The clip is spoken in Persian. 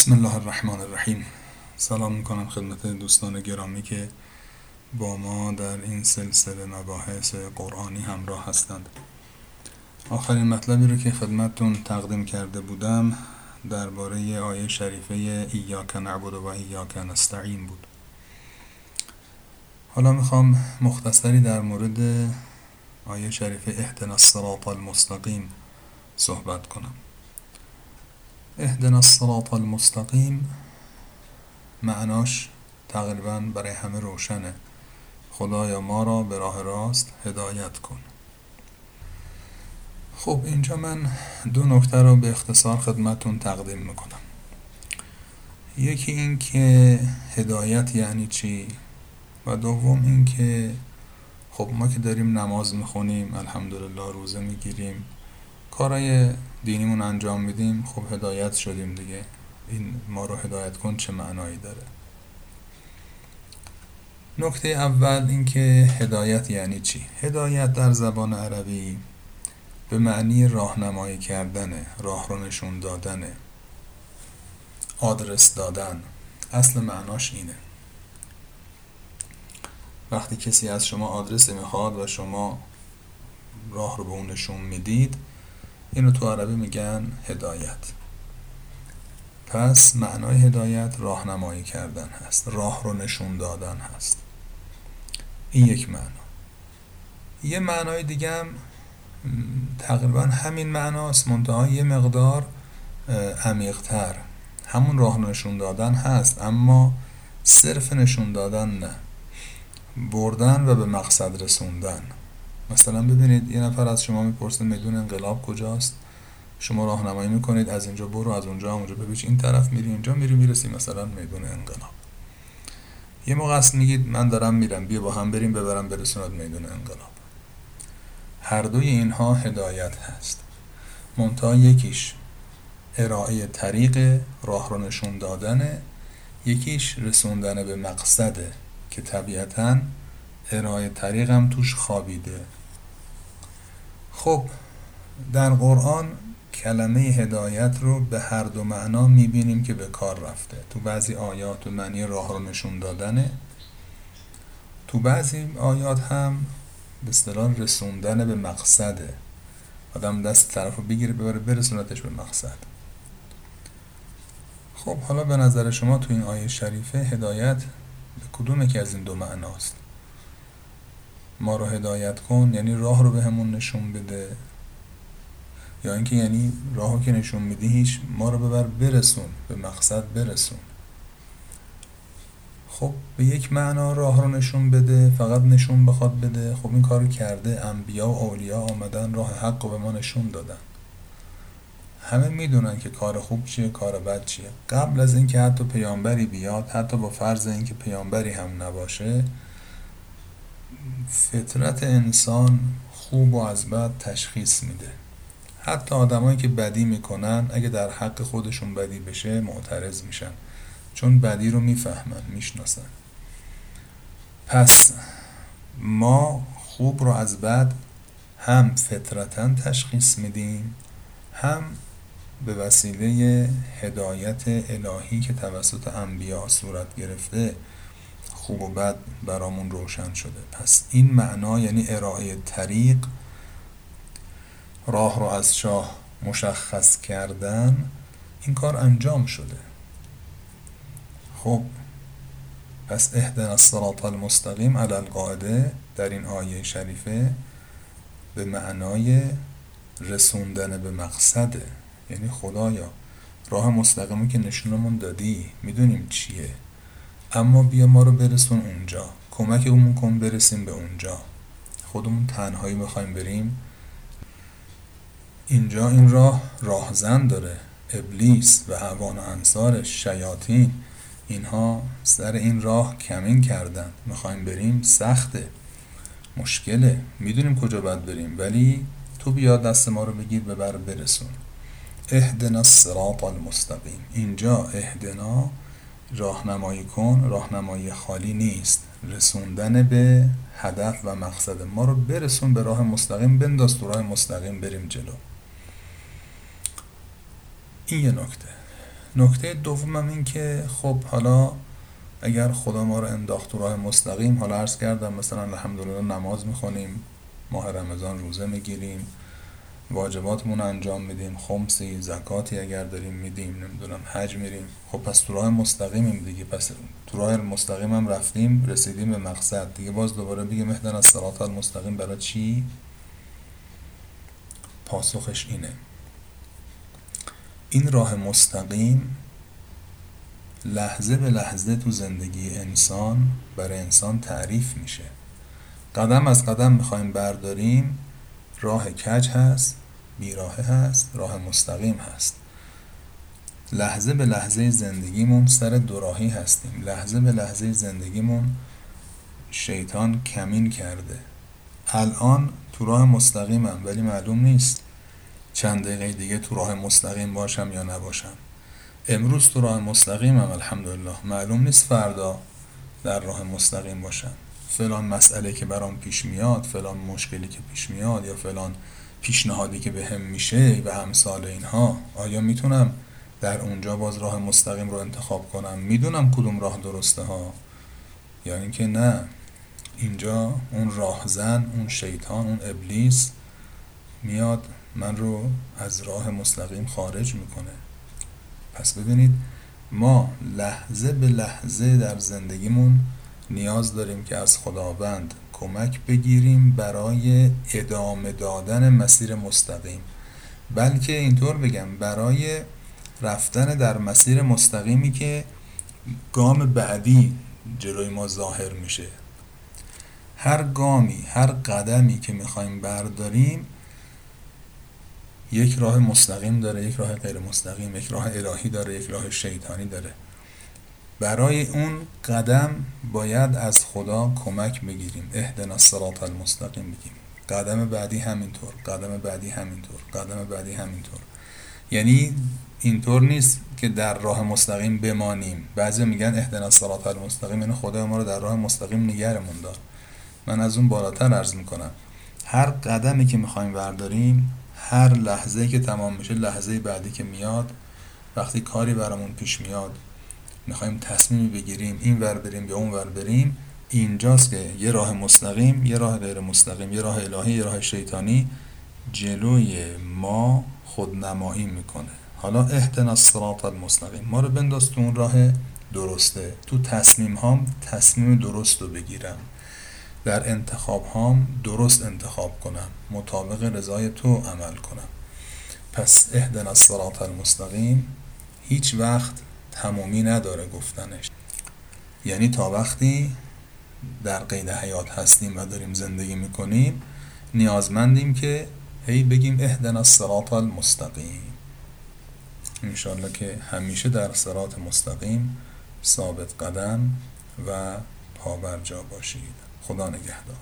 بسم الله الرحمن الرحیم. سلام می‌کنم خدمت دوستان گرامی که با ما در این سلسله مباحث قرآنی همراه هستند. آخرین مطلبی رو که خدمتتون تقدیم کرده بودم درباره آیه شریفه ایاک نعبد و ایاک نستعین بود. حالا می‌خوام مختصری در مورد آیه شریفه اهدنا الصراط المستقیم صحبت کنم. اهدنا الصراط المستقیم. معناش تقریبا برای همه روشنه. خدایا ما را به راه راست هدایت کن. خب اینجا من دو نکته رو به اختصار خدمتون تقدیم می‌کنم. یکی این که هدایت یعنی چی؟ و دوم این که خب ما که داریم نماز می‌خونیم الحمدلله روزه می‌گیریم. کارای دینیمون انجام میدیم خب هدایت شدیم دیگه. این ما رو هدایت کن چه معنایی داره؟ نکته اول اینکه هدایت یعنی چی؟ هدایت در زبان عربی به معنی راهنمایی کردنه راه رو نشون دادنه آدرس دادن. اصل معناش اینه. وقتی کسی از شما آدرس می‌خواد و شما راه رو به اون نشون می‌دید اینو تو عربی میگن هدایت. پس معنای هدایت راهنمایی کردن هست راه رو نشون دادن هست. این یک معنا. یه معنای دیگه هم تقریبا همین معناست منتها یه مقدار عمیقتر. همون راه نشون دادن هست اما صرف نشون دادن نه. بردن و به مقصد رسوندن. مثلا ببینید یه نفر از شما می‌پرسه میدون انقلاب کجاست؟ شما راهنمایی می‌کنید از اینجا برو از اونجا اونجا. ببیش این طرف میری اینجا میری می‌رسی مثلا میدون انقلاب. یه موقع است میگید من دارم میرم بیا با هم بریم ببرم برسوند میدون انقلاب. هر دوی اینها هدایت هست. منتها یکیش ارائه طریق راه رو نشون دادنه یکیش رسوندن به مقصده که طبیعتا ارائه طریق هم توش خوابیده. خب در قرآن کلمه هدایت رو به هر دو معنا می‌بینیم که به کار رفته. تو بعضی آیات و معنی راه رو نشون دادنه. تو بعضی آیات هم به اصطلاح رسوندن به مقصده. آدم دست طرف رو بگیره ببره برسونتش به مقصد. خب حالا به نظر شما تو این آیه شریفه هدایت به کدوم که از این دو معناست؟ ما رو هدایت کن یعنی راه رو به همون نشون بده. یا اینکه یعنی راهو که نشون میدی هیچ ما رو ببر برسون به مقصد برسون. خب به یک معنا راه رو نشون بده فقط نشون بخواد بده. خب این کارو کرده انبیا و اولیا آمدن راه حق رو به ما نشون دادن. همه می‌دونن که کار خوب چیه کار بد چیه. قبل از اینکه حتی پیامبری بیاد حتی با فرض اینکه پیامبری هم نباشه فطرت انسان خوب و از بد تشخیص میده. حتی آدمایی که بدی می‌کنن اگه در حق خودشون بدی بشه معترض میشن. چون بدی رو می‌فهمن می‌شناسن. پس ما خوب رو از بد هم فطرتا تشخیص میدیم هم به وسیله هدایت الهی که توسط انبیا صورت گرفته خوب و بد برامون روشن شده. پس این معنا یعنی ارائه طریق راه رو از شاه مشخص کردن این کار انجام شده. خب پس اهدنا الصراط المستقیم علی القاعده در این آیه شریفه به معنای رسوندن به مقصده یعنی خدایا راه مستقیمی که نشونمون دادی می‌دونیم چیه؟ اما بیا ما رو برسون اونجا. کمک اون کن برسیم به اونجا. خودمون تنهایی می‌خوایم بریم. اینجا این راه راهزن داره. ابلیس و عوان و انصارش شیاطین. اینها سر این راه کمین کردن. می‌خوایم بریم؟ سخته. مشکله. می‌دونیم کجا باید بریم. ولی تو بیا دست ما رو بگیر به بر برسون. اهدنا الصراط المستقیم. اینجا اهدنا راهنمایی کن راهنمایی خالی نیست. رسوندن به هدف و مقصد ما رو برسون به راه مستقیم بنداز تو راه مستقیم بریم جلو. این یه نکته. نکته دومم این که خب حالا اگر خدا ما رو انداخت تو راه مستقیم حالا عرض کردم مثلا الحمدلله نماز می‌خونیم ماه رمضان روزه می‌گیریم. واجباتمون انجام میدیم خمسی زکاتی اگر داریم میدیم نمی‌دونم حج میریم. خب پس تو راه مستقیمیم دیگه. پس تو راه مستقیم هم رفتیم رسیدیم به مقصد. دیگه باز دوباره بگه مهدن از صراط المستقیم برای چی؟ پاسخش اینه. این راه مستقیم لحظه به لحظه تو زندگی انسان برای انسان تعریف میشه. قدم از قدم می‌خوایم برداریم راه کج هست؟ بیراهه هست راه مستقیم هست. لحظه به لحظه زندگیمون سر دوراهی هستیم. لحظه به لحظه زندگیمون شیطان کمین کرده. الان تو راه مستقیمم ولی معلوم نیست چند دقیقه دیگه تو راه مستقیم باشم یا نباشم. امروز تو راه مستقیمم الحمدلله. معلوم نیست فردا در راه مستقیم باشم. فلان مسئله که برام پیش میاد فلان مشکلی که پیش میاد یا فلان پیشنهادی که به هم میشه و همسال اینها آیا می‌تونم در اونجا باز راه مستقیم رو انتخاب کنم؟ می‌دونم کدوم راه درسته ها. یا اینکه نه. اینجا اون راهزن اون شیطان اون ابلیس میاد من رو از راه مستقیم خارج می‌کنه. پس ببینید ما لحظه به لحظه در زندگیمون نیاز داریم که از خداوند کمک بگیریم برای ادامه دادن مسیر مستقیم. بلکه اینطور بگم برای رفتن در مسیر مستقیمی که گام بعدی جلوی ما ظاهر میشه. هر گامی هر قدمی که می‌خوایم برداریم یک راه مستقیم داره یک راه غیر مستقیم یک راه الهی داره یک راه شیطانی داره. برای اون قدم باید از خدا کمک بگیریم. اهدنا الصراط المستقیم بگیم. قدم بعدی همینطور قدم بعدی همینطور قدم بعدی همینطور. یعنی اینطور نیست که در راه مستقیم بمانیم. بعضی میگن اهدنا الصراط المستقیم یعنی خدا ما رو در راه مستقیم نگرمون دار. من از اون بالاتر عرض می‌کنم. هر قدمی که می‌خوایم برداریم هر لحظه که تمام میشه لحظه بعدی که میاد وقتی کاری برامون پیش میاد می‌خوایم تصمیمی بگیریم این ور بریم یا اون ور بریم اینجاست که یه راه مستقیم یه راه غیر مستقیم یه راه الهی یه راه شیطانی جلوی ما خودنمایی می‌کنه. حالا اهدنا الصراط المستقیم. ما رو بنداز تو اون راه درسته. تو تصمیم هام تصمیم درست رو بگیرم. در انتخاب هام درست انتخاب کنم. مطابق رضای تو عمل کنم. پس اهدنا الصراط المستقیم. هیچ وقت تمامی نداره گفتنش. یعنی تا وقتی در قید حیات هستیم و داریم زندگی می‌کنیم نیازمندیم که هی بگیم اهدنا الصراط المستقیم. انشالله که همیشه در صراط مستقیم ثابت قدم و پابرجا باشید. خدا نگهدار.